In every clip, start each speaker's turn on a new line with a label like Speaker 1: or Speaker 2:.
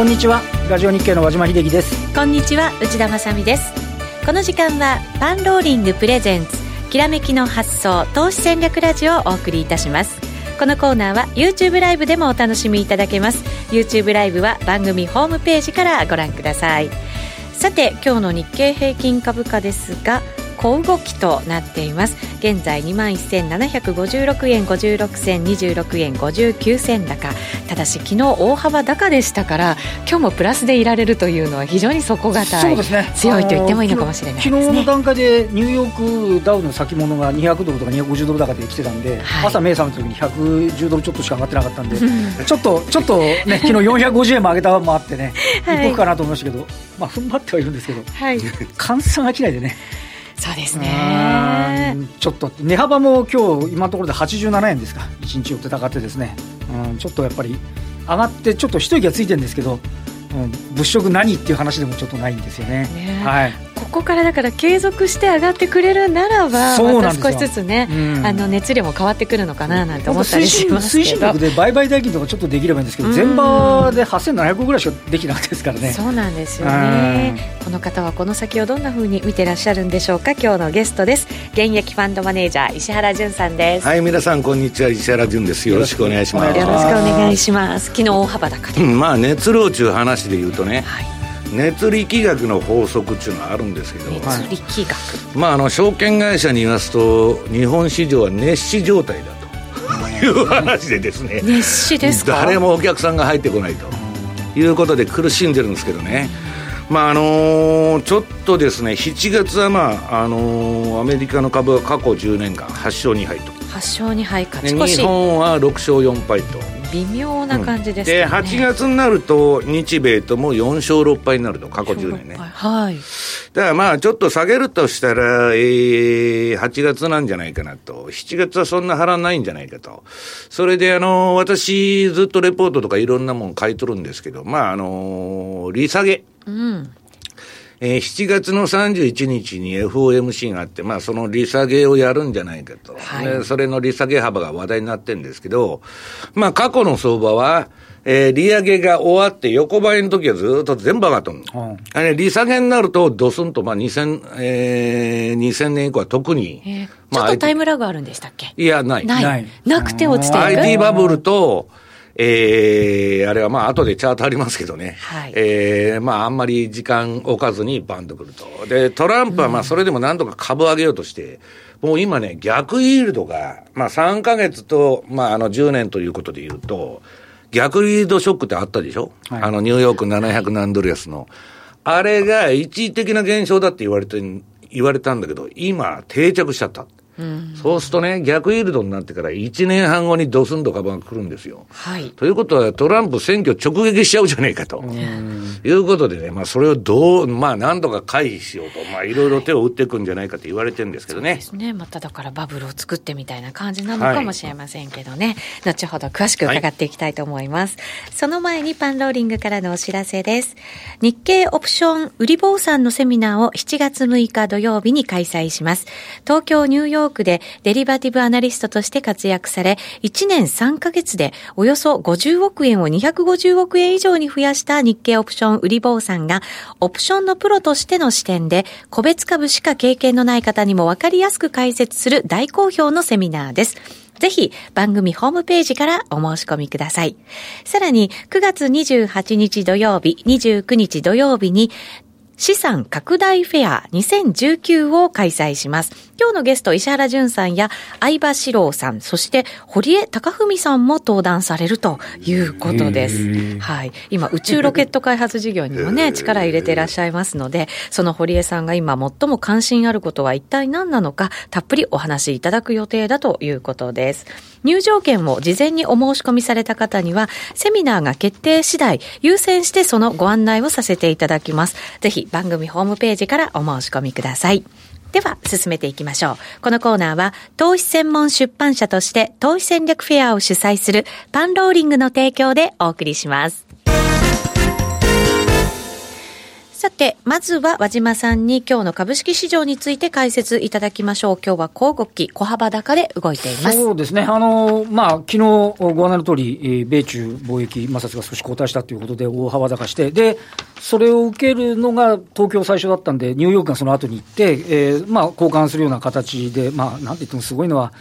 Speaker 1: こんにちは。ラジオ日経の和島秀樹です。
Speaker 2: こんにちは内田まさです。この時間はパンローリングプレゼンツきらめきの発想投資戦略ラジオをお送りいたします。このコーナーは YouTube ライブでもお楽しみいただけます。YouTube ライブは番組ホームページからご覧ください。さて今日の日経平均株価ですが小動きとなっています。現在2万1756円56銭26円59銭高。ただし昨日大幅高でしたから今日もプラスでいられるというのは非常に底堅い、ね、強いと言ってもいいのかもしれないです、ね、
Speaker 1: 昨日の段階でニューヨークダウの先物が200ドルとか250ドル高で来てたんで、はい、朝目覚めた時に110ドルちょっとしか上がってなかったんで、ちょっとちょっとね 昨日450円も上げたもあってね、はい、いくかなと思いましたけどまあ踏ん張ってはいるんですけど、はい、換算が嫌いでね
Speaker 2: そうですね。
Speaker 1: ちょっと値幅も今日今のところで87円ですか。1日寄って高ってですね、うん、ちょっとやっぱり上がってちょっと一息がついてるんですけど、うん、物色何っていう話でもちょっとないんですよね。ねはい
Speaker 2: ここからだから継続して上がってくれるならばまた少しずつね、うん、あの熱量も変わってくるのかななんて思ったりします
Speaker 1: けど。推進力で売買代金とかちょっとできればいいんですけど、全場で8700ぐらいしかできなかったですからね
Speaker 2: そうなんですよねこの方はこの先をどんなふうに見てらっしゃるんでしょうか今日のゲストです現役ファンドマネージャー石原潤さんです
Speaker 3: はい皆さんこんにちは石原潤ですよろしくお願いします
Speaker 2: よろしくお願いします昨日大幅高で、
Speaker 3: うん、まあ熱量中話で言うとね、はい熱力学の法則っていうのはあるんですけど
Speaker 2: 熱力学、
Speaker 3: まあ、あの証券会社に言いますと日本市場は熱死状態だと。いう話でですね。
Speaker 2: 熱死ですか？
Speaker 3: 誰もお客さんが入ってこないと。いうことで苦しんでるんですけどね、まああのー、ちょっとですね7月は、まああのー、アメリカの株は過去10年間8勝2敗と。
Speaker 2: 8勝2敗勝ち越
Speaker 3: し。日本は6勝4敗と
Speaker 2: 微妙な感じですね、
Speaker 3: うん、で8月になると日米とも4勝6敗になると過去10年ね。
Speaker 2: はい。
Speaker 3: だからまあちょっと下げるとしたら、えー、8月なんじゃないかなと。7月はそんな張らないんじゃないかと。それであの私ずっとレポートとかいろんなもん書いとるんですけどまああの利下げ。うんえー、7月の31日に FOMC があって、まあその利下げをやるんじゃないかと。はい、それの利下げ幅が話題になってるんですけど、まあ過去の相場は、えー、利上げが終わって横ばいの時はずっと全部上がっとる、うん、あれ、利下げになるとドスンと、まあ2000、えー、2000年以降は特に、
Speaker 2: えー、まあ、ちょっとタイムラグあるんでしたっけ？
Speaker 3: いや、ない。
Speaker 2: ない。なくて落ちていく
Speaker 3: IT バブルと、えー、あれはまあ後でチャートありますけどね、はい、えー、まああんまり時間置かずにバンとくると。で、トランプはまあそれでも何とか株上げようとして、うん、もう今ね、逆イールドが、まあ3ヶ月と、まああの10年ということで言うと、逆イールドショックってあったでしょ、はい、あのニューヨーク700何ドル安の。あれが一時的な現象だって言われて、言われたんだけど、今定着しちゃった。そうするとね、逆イールドになってから1年半後にドスンと株が来るんですよ。
Speaker 2: はい。
Speaker 3: ということは、トランプ選挙直撃しちゃうじゃねえかと。いうことでね、まあ、それをどう、まあ、何とか回避しようと、まあ、いろいろ手を打っていくんじゃないかと言われてるんですけどね。そう
Speaker 2: ですね。まただからバブルを作ってみたいな感じなのかもしれませんけどね。はい、後ほど詳しく伺っていきたいと思います。はい、その前にパンローリングからのお知らせです。日経オプション売り坊さんのセミナーを7月6日土曜日に開催します。東京、ニューヨークでデリバティブアナリストとして活躍され、1年3ヶ月でおよそ50億円を250億円以上に増やした日経オプション売り坊さんが、オプションのプロとしての視点で、個別株しか経験のない方にもわかりやすく解説する大好評のセミナーです。ぜひ番組ホームページからお申し込みください。さらに9月28日土曜日、29日土曜日に資産拡大フェア2019を開催します。今日のゲスト、石原淳さんや相葉史郎さん、そして堀江貴文さんも登壇されるということです。はい。今、宇宙ロケット開発事業にもね、力入れていらっしゃいますので、その堀江さんが今最も関心あることは一体何なのか、たっぷりお話しいただく予定だということです。入場券を事前にお申し込みされた方には、セミナーが決定次第、優先してそのご案内をさせていただきます。ぜひ番組ホームページからお申し込みください。では、進めていきましょう。このコーナーは、投資専門出版社として、投資戦略フェアを主催する、パンローリングの提供でお送りします。さて、まずは和島さんに今日の株式市場について解説いただきましょう。今日は小動き、小幅高で動いています。
Speaker 1: そうですね。あの、まあ、昨日ご案内の通り、米中貿易摩擦が少し後退したということで大幅高して、で、それを受けるのが東京最初だったんで、ニューヨークがその後に行って、えー、まあ、交換するような形で、まあ、なんて言ってもすごいのは、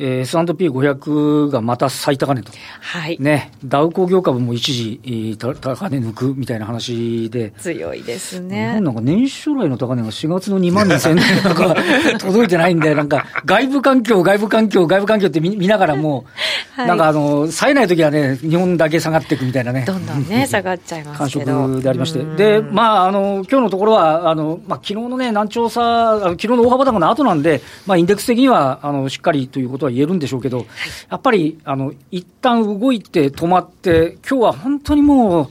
Speaker 1: えー、S&P500 がまた最高値と。
Speaker 2: はい。
Speaker 1: ね。ダウ工業株も一時、高値抜くみたいな話で。
Speaker 2: 強いですね。
Speaker 1: 日本なんか年初来の高値が4月の2万2000年なんか 届いてないんで、なんか外部環境、外部環境、外部環境って見ながらも、はい、なんかあの、冴えない時はね、日本だけ下がっていくみたいなね。
Speaker 2: どんどんね、下がっちゃいますけ
Speaker 1: ど。感触でありまして。で、まあ、あの、今日のところは、あの、まあ、昨日のね、難聴さ、昨日の大幅高の後なんで、まあ、インデックス的には、あの、しっかりということはは言えるんでしょうけど、はい、やっぱりあの一旦動いて止まって、今日は本当にもう、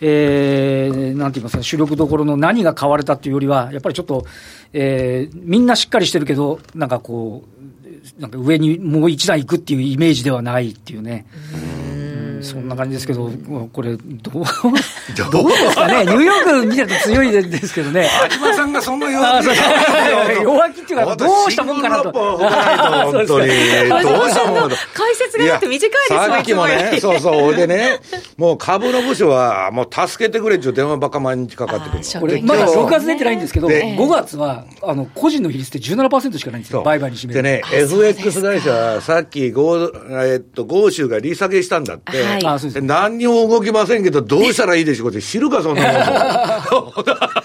Speaker 1: えー、なんて言いますか、主力どころの何が買われたっていうよりは、やっぱりちょっと、えー、みんなしっかりしてるけど、なんかこう、なんか上にもう一段行くっていうイメージではないっていうね。うそんな感じですけど、これ、どう、どう？ですかね、ニューヨーク見てると強いですけどね。
Speaker 3: 有馬さんがそんな弱気。
Speaker 1: 弱気っていうか、どうしたもんかなと。
Speaker 3: 本当に。どうしたもんか
Speaker 2: 解説がだって短いです
Speaker 3: さっきもね、そうそう。でね、もう株の部署は、もう助けてくれっていう電話ばっか毎日かかってくる
Speaker 1: これ、まだ6月出てないんですけど、5月は、あの、個人の比率って17%しかないんですよ、売買に占め
Speaker 3: る。でね、FX 会社は、さっき、えっと、豪州が利下げしたんだって。はい、何にも動きませんけど、どうしたらいいでしょう。って知るか、そんなもん。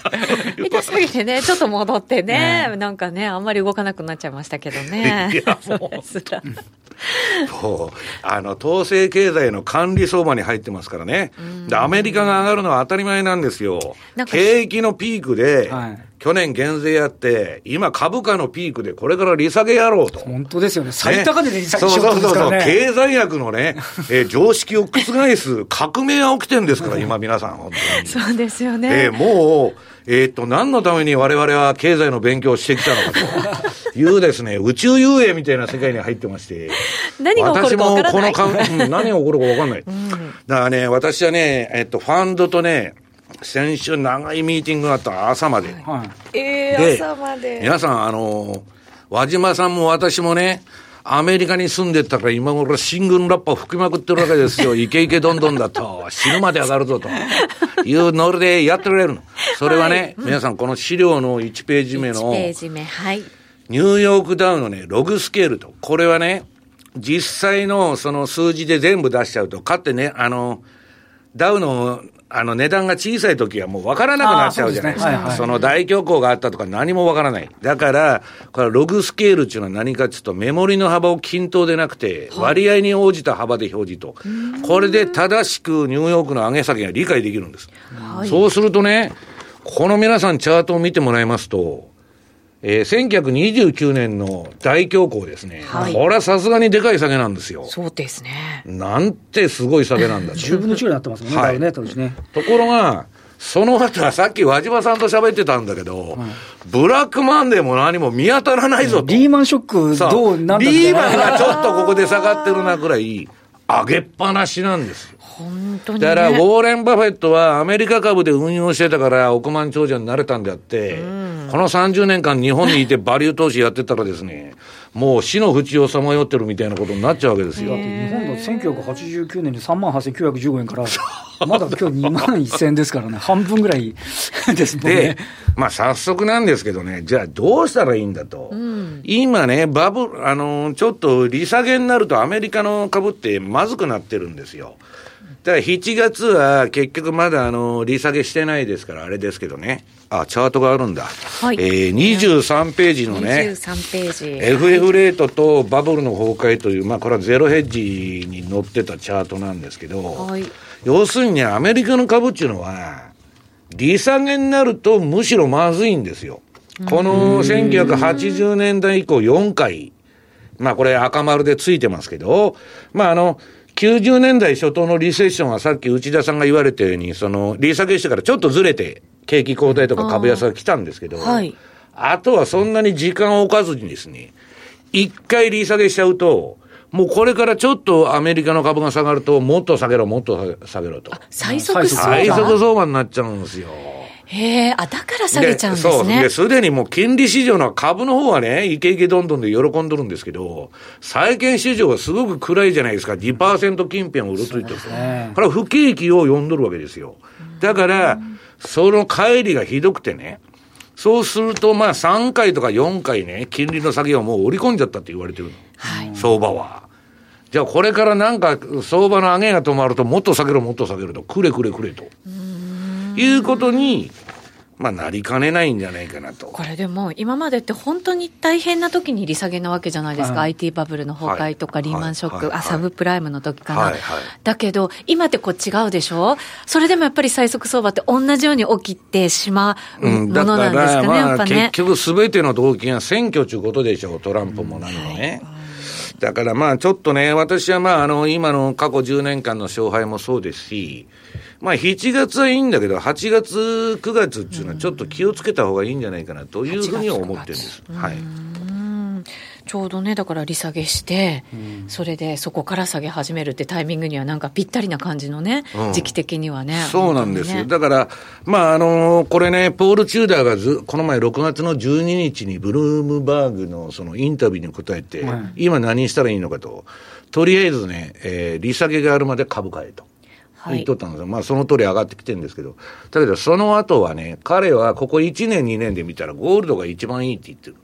Speaker 2: 痛すぎてね、ちょっと戻ってね、ねなんかね、あんまり動かなくなっちゃいましたけどね。いや、も
Speaker 3: う。もう、あの、統制経済の管理相場に入ってますからね。で、アメリカが上がるのは当たり前なんですよ。景気のピークで、はい去年減税やって、今株価のピークでこれから利下げやろうと。
Speaker 1: 本当ですよね。最高値で利下
Speaker 3: げしようとですからね。そうそうそう。経済学のね、えー、常識を覆す革命が起きてるんですから、今皆さん、本当
Speaker 2: に。そうですよね。
Speaker 3: えー、もう、えっ、と、何のために我々は経済の勉強をしてきたのかというですね、宇宙遊泳みたいな世界に入ってまして、
Speaker 2: 何が起こるか分からない。
Speaker 3: 私もこのか、うん、何が起こるか分かんない。うん、だからね、私はね、えっ、と、ファンドとね、先週長いミーティングがあった朝まで。
Speaker 2: はい、ええー、朝まで。
Speaker 3: 皆さん、あの、輪島さんも私もね、アメリカに住んでたから今頃シングルラッパー吹きまくってるわけですよ。イケイケどんどんだと、死ぬまで上がるぞと。いうノリでやってくれるの。それはね、はいうん、皆さんこの資料の1ページ目の。
Speaker 2: 1ページ目、はい。
Speaker 3: ニューヨークダウのね、ログスケールと。これはね、実際のその数字で全部出しちゃうと、かってね、あの、ダウのあの値段が小さい時はもう分からなくなっちゃうじゃないですか。そすねはいはい、その大恐慌があったとか何も分からない。だから、これログスケールっていうのは何かっていうと、メモリの幅を均等でなくて、割合に応じた幅で表示と。これで正しくニューヨークの上げ下げが理解できるんです。そうするとね、この皆さんチャートを見てもらいますと、えー、1929年の大恐慌ですね。はい、これはさすがにでかい下げなんですよ。
Speaker 2: そうですね。
Speaker 3: なんてすごい下げなんだ。
Speaker 1: 10分の1になってますもんね、はい、ね、当時ね。
Speaker 3: ところが、その後はさっき輪島さんと喋ってたんだけど、はい、ブラックマンデーも何も見当たらないぞと。
Speaker 1: リーマンショックどうなんだ
Speaker 3: リーマンがちょっとここで下がってるなぐらい、上げっぱなしなんですよ。
Speaker 2: 本当に、
Speaker 3: ね、だから、ウォーレン・バフェットはアメリカ株で運用してたから億万長者になれたんであって、この30年間日本にいてバリュー投資やってたらですね、もう死の淵をさまよってるみたいなことになっちゃうわけですよ。
Speaker 1: 日本の1989年に3万8915円から、まだ今日2万1000円ですからね、半分ぐらいですもんね。で、
Speaker 3: まあ早速なんですけどね、じゃあどうしたらいいんだと。うん、今ね、バブル、あの、ちょっと利下げになるとアメリカの株ってまずくなってるんですよ。だから7月は結局まだあの、利下げしてないですから、あれですけどね。あ、チャートがあるんだ。はい。えー、23ページのね。
Speaker 2: 23ページ。
Speaker 3: FF レートとバブルの崩壊という、まあこれはゼロヘッジに載ってたチャートなんですけど、はい。要するにね、アメリカの株っていうのは、利下げになるとむしろまずいんですよ。この1980年代以降4回、まあこれ赤丸でついてますけど、まああの、90年代初頭のリセッションはさっき内田さんが言われたように、その、利下げしてからちょっとずれて、景気後退とか株安が来たんですけど、はい、あとはそんなに時間を置かずにですね、一回利下げしちゃうと、もうこれからちょっとアメリカの株が下がると、もっと下げろ、もっと下げろと。
Speaker 2: 最速相場
Speaker 3: 最速相場になっちゃうんですよ。
Speaker 2: へえ、あ、だから下げちゃうんですね。そう。で、
Speaker 3: すでにもう金利市場の株の方はね、イケイケどんどんで喜んどるんですけど、債券市場はすごく暗いじゃないですか。2%近辺をうろついてる。ね、これは不景気を呼んどるわけですよ。だから、その帰りがひどくてね、そうすると、まあ3回とか4回ね、金利の下げをもう織り込んじゃったって言われてるはい、相場は。じゃあこれからなんか相場の上げが止まるともっと下げろもっと下げると、くれくれくれと。いうことに、まあ、なりかねないんじゃないかなと。
Speaker 2: これでも、今までって本当に大変な時に利下げなわけじゃないですか。はい、IT バブルの崩壊とか、リーマンショック、はい、あ、サブプライムの時かな。はいはい、だけど、今ってこう違うでしょ？それでもやっぱり最速相場って同じように起きてしまうものなんですかね、うん、
Speaker 3: まあ、
Speaker 2: やっぱね。
Speaker 3: 結局すべての動機が選挙ということでしょう、トランプも何もね。うんだからまあちょっとね、私はまああの今の過去10年間の勝敗もそうですし、まあ7月はいいんだけど、8月、9月っていうのはちょっと気をつけた方がいいんじゃないかなというふうには思ってるんです。はい。
Speaker 2: ちょうどね、だから利下げして、うん、それでそこから下げ始めるってタイミングには、なんかぴったりな感じのね、うん、時期的にはね。
Speaker 3: そうなんですよ。ね、だから、まあ、あのー、これね、ポール・チューダーがず、この前6月の12日にブルームバーグのそのインタビューに答えて、うん、今何したらいいのかと、とりあえずね、えー、利下げがあるまで株買えと。言っとったんですよ。まあその通り上がってきてるんですけど。だけどその後はね、彼はここ1年2年で見たらゴールドが一番いいって言ってる。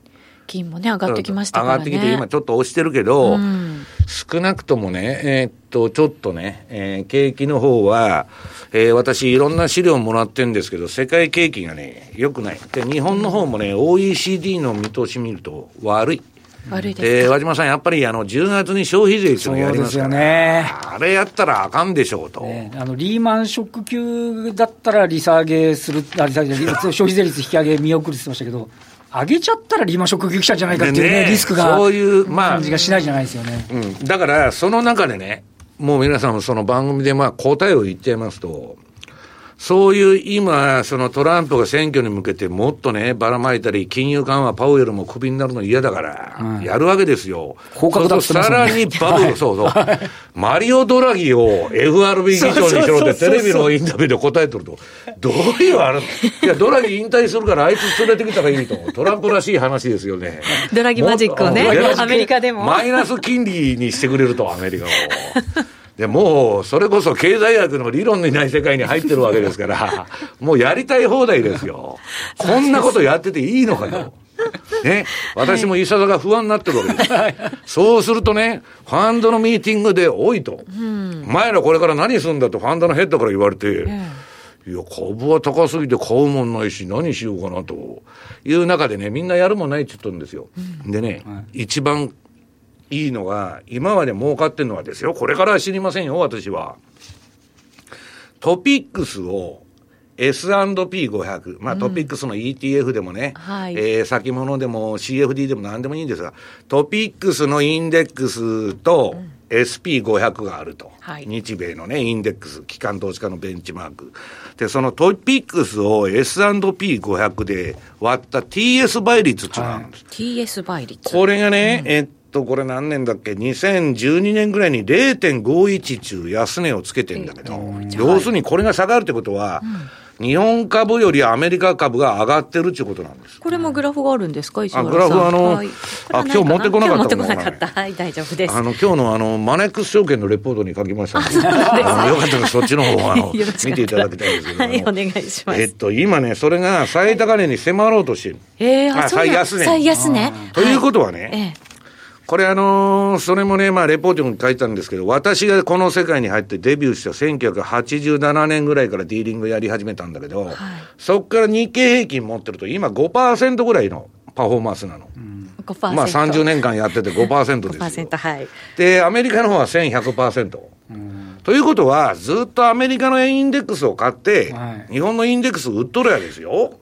Speaker 2: 金もね、上がってきましたから
Speaker 3: ね。上がってきて、今ちょっと押してるけど、うん、少なくともね、えー、っと、ちょっとね、えー、景気の方は、えー、私、いろんな資料もらってるんですけど、世界景気がね、良くない。で、日本の方もね、OECD の見通し見ると悪い。
Speaker 2: 悪いです
Speaker 3: で、和島さん、やっぱりあの10月に消費税っていうのやりますから、ね、あれやったらあかんでしょうと、ね、
Speaker 1: あのリーマンショック級だったら利下げする、あ利下げ消費税率引き上げ見送りって言ってましたけど、上げちゃったらリーマンショック級来たんじゃないかっていうね、ねリスクが、そういう、まあ、感じがしないじゃないですよね。
Speaker 3: うん、だから、その中でね、もう皆さんその番組でまあ答えを言っちゃいますと、そういう今、そのトランプが選挙に向けてもっとね、ばらまいたり、金融緩和、パウエルもクビになるの嫌だから、やるわけですよ。
Speaker 1: 広角だ
Speaker 3: さらにバブル、そうそう。マリオ・ドラギを FRB 議長にしろってテレビのインタビューで答えてると、どういうあれ、いや、ドラギ引退するからあいつ連れてきたらいいと。トランプらしい話ですよね。
Speaker 2: ドラギマジックをね、アメリカでも。
Speaker 3: マイナス金利にしてくれると、アメリカを。でもう、それこそ経済学の理論のいない世界に入ってるわけですから、もうやりたい放題ですよ。こんなことやってていいのかと。ね、私もいささか不安になってるわけです。そうするとね、ファンドのミーティングで、おいと、うん、前らこれから何するんだとファンドのヘッドから言われて、うん、いや、株は高すぎて買うもんないし、何しようかなという中でね、みんなやるもんないって言ったんですよ。うん、でね、はい、一番いいのが、今まで儲かってんのはですよ、これからは知りませんよ、私は。トピックスを S&P500、まあ、トピックスの ETF でもね、うんはい、えー、先物でも CFD でも何でもいいんですが、トピックスのインデックスと SP500 があると、はい、日米のね、インデックス、機関投資家のベンチマーク。で、そのトピックスを S&P500 で割った TS 倍率っていうのがあるんです。はい、
Speaker 2: TS 倍率。
Speaker 3: これがね、うん、えっと、これ何年だっけ ?2012 年ぐらいに0.51中安値をつけてんだけど、要するにこれが下がるってことは、日本株よりアメリカ株が上がってるっていうことなんです。
Speaker 2: これもグラフがあるんですか、石
Speaker 3: 原さん。あ、グラフあの、はい、あ、今日持ってこなかった。持ってこ
Speaker 2: なかった。はい、大丈夫です。
Speaker 3: あの、今日のあの、マネックス証券のレポートに書きましたので、あのよかったらそっちの方あの、見ていただきたいんですけど。
Speaker 2: はい、お願いします。
Speaker 3: えっと、今ね、それが最高値に迫ろうとしてる。
Speaker 2: ええー、あ、
Speaker 3: 最安値。
Speaker 2: 最安値。
Speaker 3: ということはね、ええこれあのー、それもね、まあ、レポートに書いてたんですけど、私がこの世界に入ってデビューした1987年ぐらいからディーリングやり始めたんだけど、はい、そこから日経平均持ってると、今5%ぐらいのパフォーマンスなの。うん、まあ30年間やってて5%ですよ。5%はい。で、アメリカの方は1100%。うん、ということは、ずっとアメリカのインデックスを買って、はい、日本のインデックス売っとるやですよ。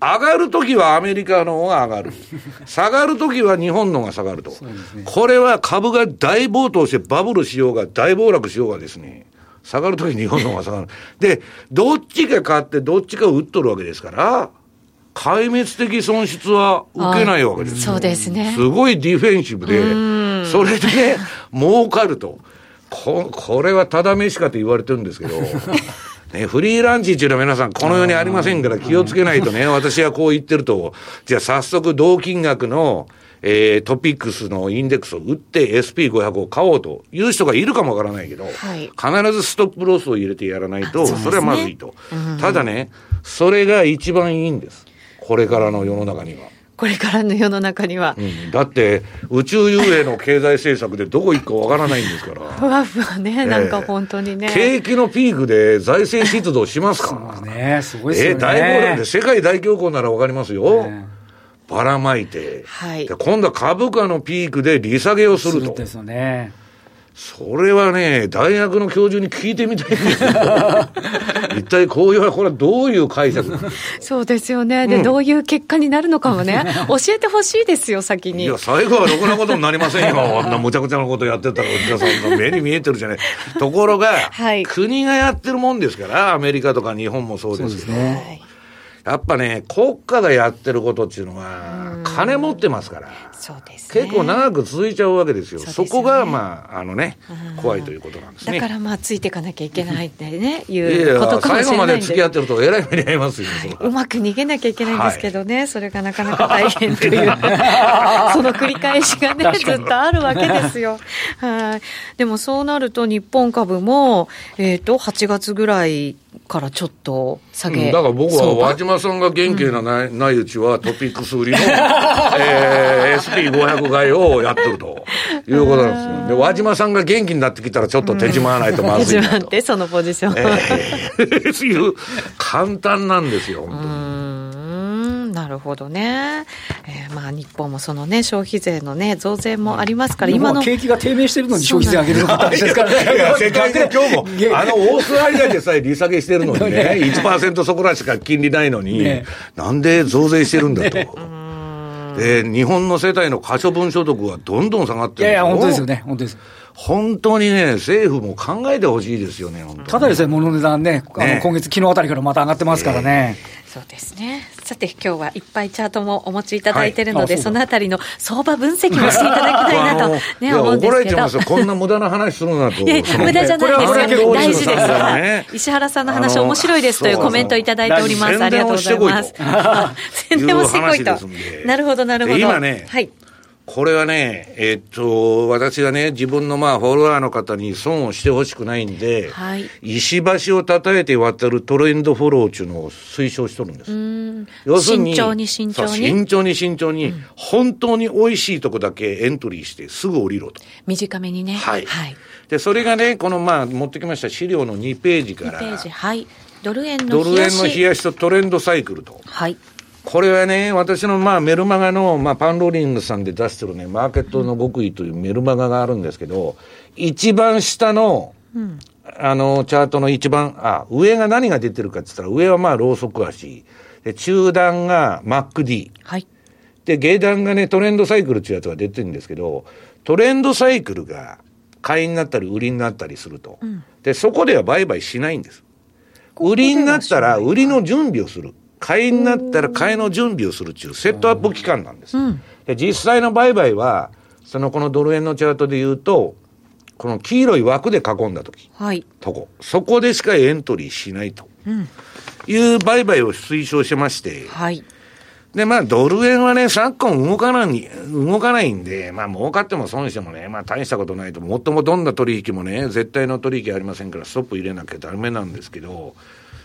Speaker 3: 上がるときはアメリカの方が上がる。下がるときは日本の方が下がると、ね。これは株が大暴騰してバブルしようが大暴落しようがですね、下がるとき日本の方が下がる。で、どっちが買ってどっちか売っとるわけですから、壊滅的損失は受けないわけです
Speaker 2: そうですね。
Speaker 3: すごいディフェンシブで、それで 儲かると。ここれはただ飯かと言われてるんですけど、ね、フリーランチっていうのは皆さんこの世にありませんから気をつけないとね、私はこう言ってると、じゃあ早速同金額の、えー、トピックスのインデックスを売って SP500 を買おうという人がいるかもわからないけど、はい、必ずストップロスを入れてやらないと、それはまずいと、うん。ただね、それが一番いいんです。これからの世の中には。
Speaker 2: これからの世の中には。
Speaker 3: うん、だって、宇宙遊泳の経済政策でどこ行くかわからないんですから。
Speaker 2: ふわふわね、なんか本当にね。
Speaker 3: 景気のピークで財政出動しますか？
Speaker 1: そうね、すごいですよね。
Speaker 3: え大暴落で世界大恐慌ならわかりますよ。ねばらまいて、はい、今度は株価のピークで利下げをすると。
Speaker 1: ですよね。
Speaker 3: それはね、大学の教授に聞いてみたいんですよ。一体こういう、これはどういう解釈
Speaker 2: そうですよね。で、うん、どういう結果になるのかもね、教えてほしいですよ、先に。
Speaker 3: いや、最後はろくなことになりませんよ。あんなむちゃくちゃなことやってたら、じゃさん目に見えてるじゃない。ところが、はい、国がやってるもんですから、アメリカとか日本もそうですけど。ねやっぱね、国家がやってることっていうのは、金持ってますから、結構長く続いちゃうわけですよ。そ、ね、こが、まあ、あのね、怖いということなんですね。
Speaker 2: だからまあ、ついていかなきゃいけないってね、いうことかもしれない
Speaker 3: 最後まで付き合ってると、えらい目に遭いますよ、は。い、
Speaker 2: うまく逃げなきゃいけないんですけどね、はい、それがなかなか大変という、その繰り返しがね、ずっとあるわけですよ。はい。でもそうなると、日本株も、えっ、ー、と、8月ぐらい、からちょっと下げ、
Speaker 3: うん、だから僕は和島さんが元気なない,、ないうちはトピックス売りの、えー、SP500 買いをやってるということなんですよ。で、和島さんが元気になってきたらちょっと手締まわないとまずいなと。手締ま
Speaker 2: ってそのポジション。
Speaker 3: えー、いう簡単なんですよ、本当
Speaker 2: に。なるほどね。えー、まあ日本もそのね、消費税のね、増税もありますから、今の。
Speaker 1: 景気が低迷してるのに消費税上げるのかですからね。いや、
Speaker 3: 世界で今日も、あのオーストラリアでさえ利下げしてるのにね、1%そこらしか金利ないのに、ね、なんで増税してるんだと。で、日本の世帯の可処分所得はどんどん下がってる
Speaker 1: いやいや、本当ですよね、本当です。
Speaker 3: 本当にね、政府も考えてほしいですよね、
Speaker 1: ただでさえ物の値段ね、あの今月、昨日あたりからまた上がってますからね。
Speaker 2: そうですね。さて、今日はいっぱいチャートもお持ちいただいているので、はい、そのあたりの相場分析もしていただきたいなと、ね、思うんですけど。怒られてます
Speaker 3: こんな無駄な話するなと。
Speaker 2: 無駄じゃないですよ。大事ですね。石原さんの話面白いですというコメントいただいております。ありがとうございます。宣伝も してこいと。なるほど、なるほど。
Speaker 3: 今ね、はい。これはね、えっと、私がね、自分のまあ、フォロワーの方に損をしてほしくないんで、はい、石橋を叩いて渡るトレンドフォローっていうのを推奨しとるんです。
Speaker 2: 要するに、慎重に慎重に？
Speaker 3: 慎重に慎重に、うん、本当に美味しいとこだけエントリーして、すぐ降りろと。
Speaker 2: 短めにね。
Speaker 3: はい。はい、で、それがね、このまあ、持ってきました資料の2ページから。2
Speaker 2: ページ、はい。ドル円
Speaker 3: の冷やし。ドル円の冷やしとトレンドサイクルと。
Speaker 2: はい。
Speaker 3: これはね、私のまあメルマガの、まあ、パンローリングさんで出してるね、マーケットの極意というメルマガがあるんですけど、一番下の、うん、あの、チャートの一番、あ、上が何が出てるかって言ったら、上はまあ、ローソク足。で、中段が MacD。
Speaker 2: はい。
Speaker 3: で、下段がね、トレンドサイクルっていうやつが出てるんですけど、トレンドサイクルが買いになったり売りになったりすると。うん、で、そこでは売買しないんです。売りになったら、売りの準備をする。買いになったら買いの準備をするっていうセットアップ期間なんです。で実際の売買は、そのこのドル円のチャートで言うと、この黄色い枠で囲んだとき、
Speaker 2: はい、
Speaker 3: とこ、そこでしかエントリーしないと。いう売買を推奨してまして、
Speaker 2: はい、
Speaker 3: で、まあ、ドル円はね、昨今動かない、動かないんで、まあ、儲かっても損してもね、まあ、大したことないと、もっともどんな取引もね、絶対の取引ありませんから、ストップ入れなきゃダメなんですけど、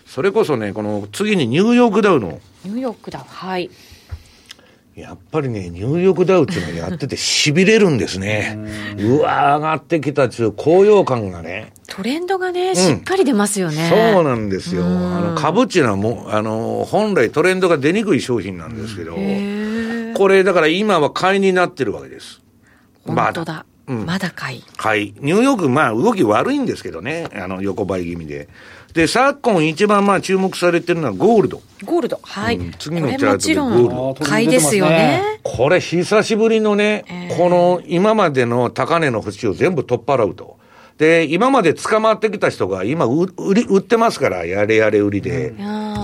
Speaker 3: それこそね、この次にニューヨークダウの。
Speaker 2: ニューヨークダウ、はい。
Speaker 3: やっぱりね、ニューヨークダウっていうのをやってて 痺れるんですね。うわ上がってきたっていう高揚感がね。
Speaker 2: トレンドがね、しっかり出ますよね。
Speaker 3: そうなんですよ。あの、株っていうのはもう、あの、本来トレンドが出にくい商品なんですけど、これだから今は買いになってるわけです。
Speaker 2: 本当だ。うん、まだ買い。
Speaker 3: 買い。ニューヨーク、まあ動き悪いんですけどね。あの、横ばい気味で。で、昨今一番まあ注目されてるのはゴールド。
Speaker 2: ゴールド。はい。うん、
Speaker 3: 次のチャートでゴールド。
Speaker 2: 買いですよね。
Speaker 3: これ久しぶりのね、えー、この今までの高値の節を全部取っ払うと。で、今まで捕まってきた人が今売り、売ってますから、やれやれ売りで。うん、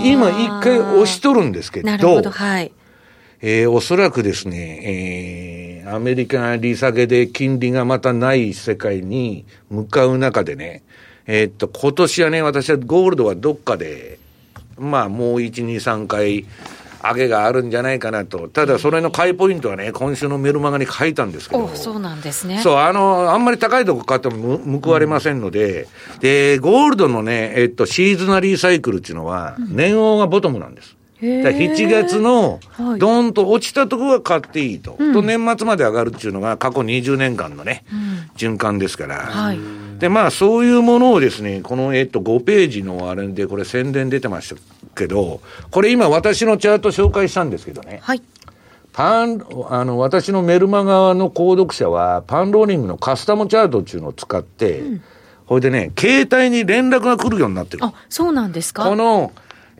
Speaker 3: 今一回押しとるんですけど。なるほど、はい。えー、おそらくですね、えー、アメリカ利下げで金利がまたない世界に向かう中でね、えー、っと、今年はね、私はゴールドはどっかで、まあ、もう1、2、3回、上げがあるんじゃないかなと。ただ、それの買いポイントはね、今週のメルマガに書いたんですけど。
Speaker 2: そうなんですね。
Speaker 3: そう、あの、あんまり高いとこ買っても報われませんので、うん、で、ゴールドのね、えっと、シーズナリーサイクルっていうのは、年王がボトムなんです。7月のどんと落ちたところは買っていいと、と年末まで上がるっていうのが過去20年間のね、うん、循環ですから、はい、でまあそういうものをですね、このえっと5ページのあれで、これ宣伝出てましたけど、これ今私のチャート紹介したんですけどね、はい、パン、あの、私のメルマガの購読者は、パンローリングのカスタムチャートっていうのを使って、うん、これでね、携帯に連絡が来るようになってる。
Speaker 2: あ、そうなんですか？
Speaker 3: この、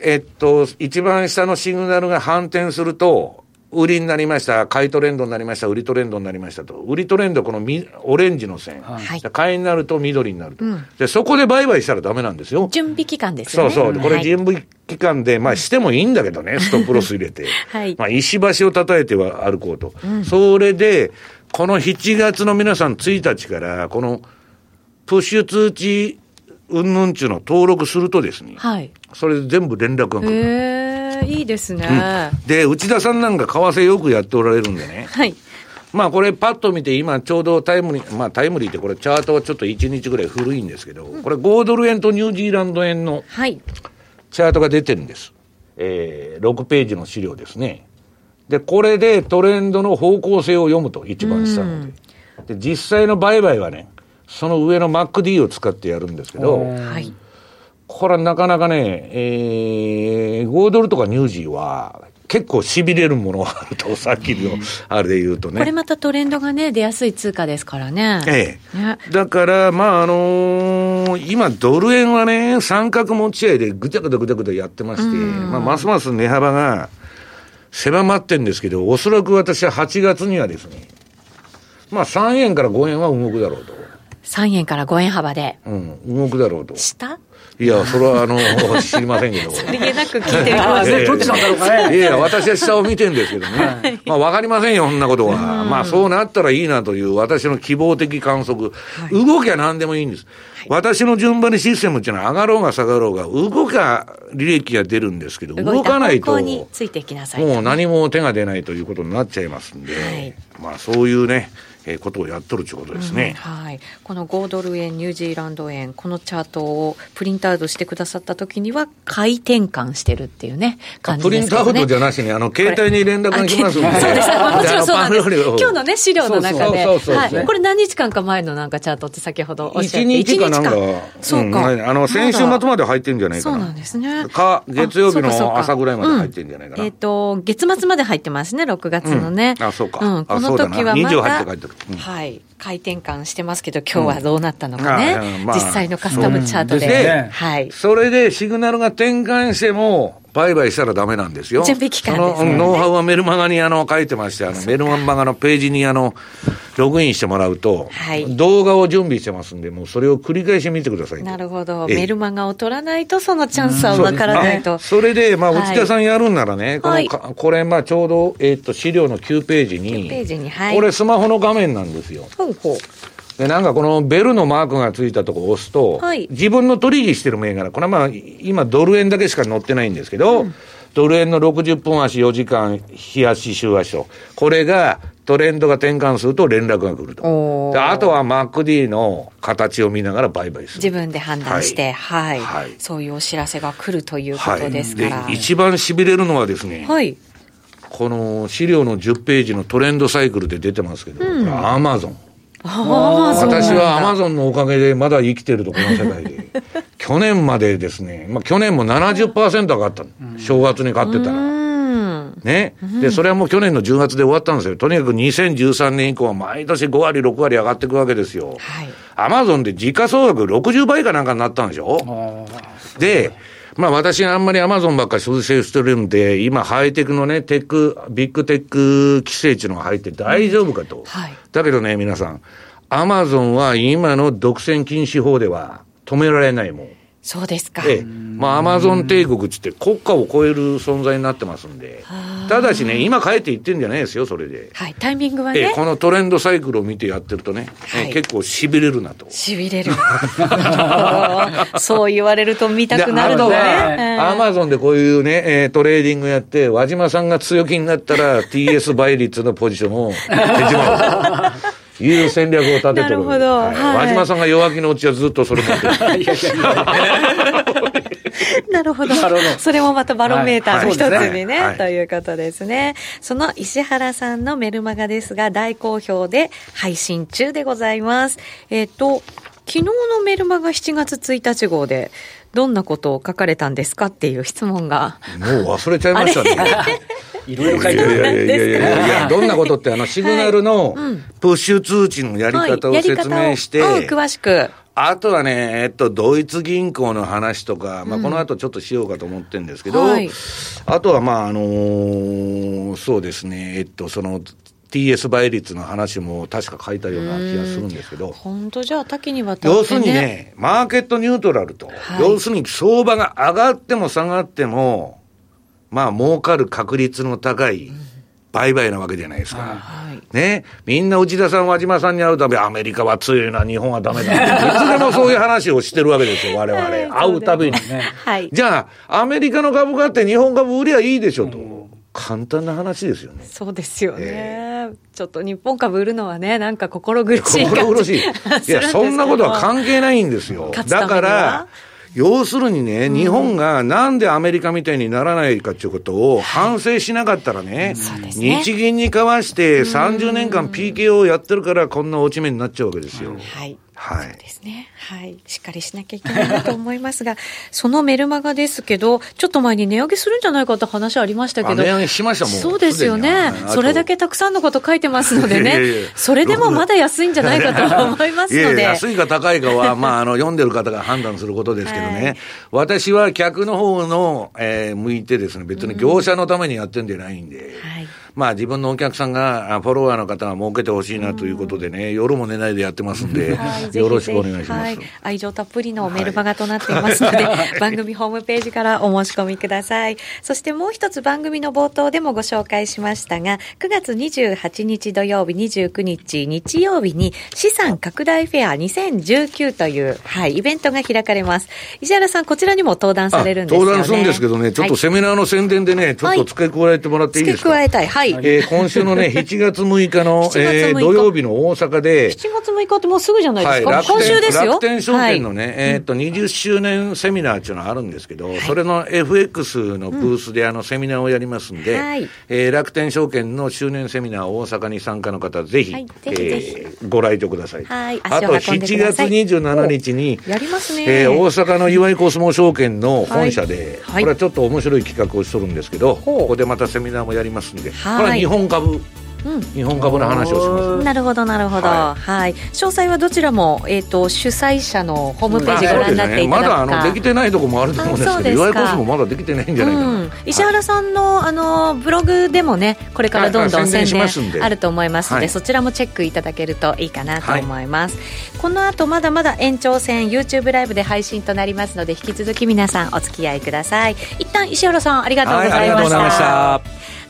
Speaker 3: えっと、一番下のシグナルが反転すると、売りになりました、買いトレンドになりました、売りトレンドになりましたと。売りトレンド、このみオレンジの線。はい、買いになると緑になると、うん、で、そこで売買したらダメなんですよ。
Speaker 2: 準備期間ですね。
Speaker 3: そうそう。これ準備期間で、まあしてもいいんだけどね、ストップロス入れて。はい。まあ石橋を叩いては歩こうと。うん、それで、この7月の皆さん1日から、この、プッシュ通知うんぬんちゅうのを登録するとですね、はい、それで全部連絡が来る。
Speaker 2: へえ、いいですね、
Speaker 3: うん、で、内田さんなんか為替よくやっておられるんでね。はい。まあこれパッと見て今ちょうどタイムリー、まあタイムリーってこれチャートはちょっと1日ぐらい古いんですけど、これ5ドル円とニュージーランド円のチャートが出てるんです。えー、6ページの資料ですね。で、これでトレンドの方向性を読むと、一番下ので。で、実際の売買はね、その上の MacD を使ってやるんですけど、はい、これはなかなかね、えー、5ドルとかニュージーは、結構しびれるものがあると、さっきのあれで言うとね。
Speaker 2: これまたトレンドがね、出やすい通貨ですからね。え
Speaker 3: え。ね、だから、まあ、あのー、今、ドル円はね、三角持ち合いでぐちゃぐちゃぐちゃぐちゃやってまして、まあ、ますます値幅が狭まってんですけど、おそらく私は8月にはですね、まあ、3円から5円は動くだろうと。
Speaker 2: 3円から5円幅で。
Speaker 3: うん、動くだろうと。
Speaker 2: 下？
Speaker 3: いや、それはあの、知りませんけど。
Speaker 2: さりげなく聞いてみます。
Speaker 1: どっちなんだろうかね。
Speaker 3: いや、私は下を見てるんですけどね。まあ、わかりませんよ、そんなことは。まあ、そうなったらいいなという私の希望的観測。動きは何でもいいんです。私の順番にシステムっていうのは上がろうが下がろうが、動きは履歴が出るんですけど、動かないと、もう何も手が出ないということになっちゃいますんで、まあ、そういうね、えー、ことをやっとるということですね、
Speaker 2: うん、はい、この5ドル円、ニュージーランド円、このチャートをプリントアウトしてくださったときには、買い転換してるっていうね、感じですね、プリントアウ
Speaker 3: トじゃなしに、あの携帯に連絡が来ますんで、
Speaker 2: そうです、もちろんそうなんです、今日のね、資料の中で、はい、これ、何日間か前のなんかチャートって、先ほどおっしゃって、1
Speaker 3: 日かなんか、そうか、うん、あの先週末まで入ってるんじゃないかな、
Speaker 2: そうなんですね、
Speaker 3: か月曜日の朝ぐらいまで入ってるんじゃないかな、
Speaker 2: えっ、と、月末まで入ってますね、6月のね、
Speaker 3: あそうか、
Speaker 2: うん、この時はまだ、はい。回転換してますけど、今日はどうなったのかね、うんまあ、実際のカスタムチャートで。
Speaker 3: ではい、それでシグナルが転換しても、売買したらダメなんですよ。
Speaker 2: 準備期間です、
Speaker 3: ね、ノウハウはメルマガにあの書いてまして、あのメルマガのページにあの、ログインしてもらうと、はい、動画を準備してますんで、もうそれを繰り返し見てください。
Speaker 2: なるほど。メルマガを取らないと、そのチャンスはわからないと。
Speaker 3: それで、まあ、内田さんやるんならね、はい、この、これ、まあ、ちょうど、えっ、と、資料の9ページに、
Speaker 2: 9ページに、はい。
Speaker 3: これスマホの画面なんですよ。ほうほう。で、なんかこのベルのマークがついたとこ押すと、はい、自分の取引してる銘柄、これはまあ、今ドル円だけしか載ってないんですけど、うん、ドル円の60分足4時間、日足、週足と、これがトレンドが転換すると連絡が来ると。であとは MacD の形を見ながら売買する。
Speaker 2: 自分で判断して、はい、はい、そういうお知らせが来るということですから。
Speaker 3: はい、で一番痺れるのはですね、はい、この資料の10ページのトレンドサイクルで出てますけど、うん、アマゾン。私はアマゾンのおかげでまだ生きてると、この世界で。去年までですね、まあ去年も70%上がったの。正月に買ってたら。ね。で、それはもう去年の10月で終わったんですよ。とにかく2013年以降は毎年5割、6割上がっていくわけですよ。はい。アマゾンで時価総額60倍かなんかになったんでしょ？で、まあ私があんまりアマゾンばっかり推奨してるんで、今ハイテクのね、テック、ビッグテック規制値のが入って大丈夫かと。うんはい、だけどね、皆さん、アマゾンは今の独占禁止法では止められないもん。
Speaker 2: そうですか。
Speaker 3: ええ、まあ、アマゾン帝国っつって国家を超える存在になってますんで、ただしね、今買えって言ってんじゃないですよ、それで。
Speaker 2: はい、タイミングはね。
Speaker 3: ええ、このトレンドサイクルを見てやってるとね、はい、結構しびれるなと。
Speaker 2: しびれる。そう言われると見たくなるのね。
Speaker 3: アマゾンでこういうね、えー、トレーディングやって、輪島さんが強気になったら TS 倍率のポジションを手締まる。いう戦略を立ててる。な
Speaker 2: るほど。
Speaker 3: はい。輪島さんが弱気のうちはずっとそれ持ってる。
Speaker 2: なるほど。それもまたバロメーターの一つにね、ということですね。その石原さんのメルマガですが、大好評で配信中でございます。えっ、と、昨日のメルマガ7月1日号で、どんなことを書かれたんですかっていう質問が。
Speaker 3: もう忘れちゃいましたね。
Speaker 1: いろいろ書いてある。いやいやいやい
Speaker 3: やいや、どんなことって、あの、シグナルのプッシュ通知のやり方を説明して、
Speaker 2: 詳しく。
Speaker 3: あとはね、えっと、ドイツ銀行の話とか、まあ、この後ちょっとしようかと思ってるんですけど、はい、あとは、まあ、あのー、そうですね、えっと、その、TS 倍率の話も確か書いたような気がするんですけど。
Speaker 2: 本当じゃあ多岐にわ
Speaker 3: たって、ね、要するにね、マーケットニュートラルと、はい、要するに相場が上がっても下がっても、まあ儲かる確率の高い売買なわけじゃないですか。はい、ね。みんな内田さん、和島さんに会うたび、アメリカは強いな、日本はダメだ。いつでもそういう話をしてるわけですよ、我々。会うたびにね。はい、じゃあ、アメリカの株買って日本株売りゃいいでしょと。うん簡単な話ですよね。
Speaker 2: そうですよね。えー、ちょっと日本株売るのはね、なんか心苦しい
Speaker 3: 心苦しい。いや、そんなことは関係ないんですよ。だから、要するにね、日本がなんでアメリカみたいにならないかということを反省しなかったらね、日銀に交わして30年間 PKO やってるからこんな落ち目になっちゃうわけですよ。
Speaker 2: はい。はい。そうですね。はい。しっかりしなきゃいけないなと思いますが、そのメルマガですけど、ちょっと前に値上げするんじゃないかって話ありましたけど。
Speaker 3: 値上げしましたもん
Speaker 2: そうですよね。それだけたくさんのこと書いてますのでね、それでもまだ安いんじゃないかと思いますので。
Speaker 3: 安いか高いかは、まあ、あの、読んでる方が判断することですけどね。はい、私は客の方の、えー、向いてですね、別に業者のためにやってんじゃないんで。はいまあ自分のお客さんが、フォロワーの方が儲けてほしいなということでね、夜も寝ないでやってますんで、よろしくお願いします。はい、
Speaker 2: 愛情たっぷりのメルマガとなっていますので、はい、番組ホームページからお申し込みください。そしてもう一つ番組の冒頭でもご紹介しましたが、9月28日土曜日、29日日曜日に資産拡大フェア2019という、はい、イベントが開かれます。石原さん、こちらにも登壇されるんですよね。
Speaker 3: 登壇するんですけどね、ちょっとセミナーの宣伝でね、ちょっと付け加えてもらっていいですか、
Speaker 2: 付け加えたい。はい。
Speaker 3: えー、今週のね、7月6日の、えー、土曜日の大阪で、
Speaker 2: 7月6日ってもうすぐじゃないですか、はい、今週ですよ。
Speaker 3: 楽天証券のね、はい、えっ、と、20周年セミナーっていうのがあるんですけど、はい、それの FX のブースであのセミナーをやりますんで、はい、えー、楽天証券の周年セミナー大阪に参加の方、ぜひ、えー、ご来場ください。はい、あと、7月27日に、
Speaker 2: やりますね、
Speaker 3: えー、大阪の岩井コスモ証券の本社で、これはちょっと面白い企画をしとるんですけど、ここでまたセミナーもやりますんで、これは日本株。うん、日本株の話をします。
Speaker 2: なるほどなるほど、はい、はい、詳細はどちらもえっ、ー、と主催者のホームページご覧になっていただくか、
Speaker 3: ね、まだあのできてないところもあると思うんですけど、岩井コースもまだできてないんじゃないかな。うん、
Speaker 2: 石原さんのあのブログでもねこれからどんどん宣伝あると思いますので、はい、そちらもチェックいただけるといいかなと思います。はい、この後まだまだ延長戦 YouTube ライブで配信となりますので引き続き皆さんお付き合いください。一旦石原さんありがとうございました。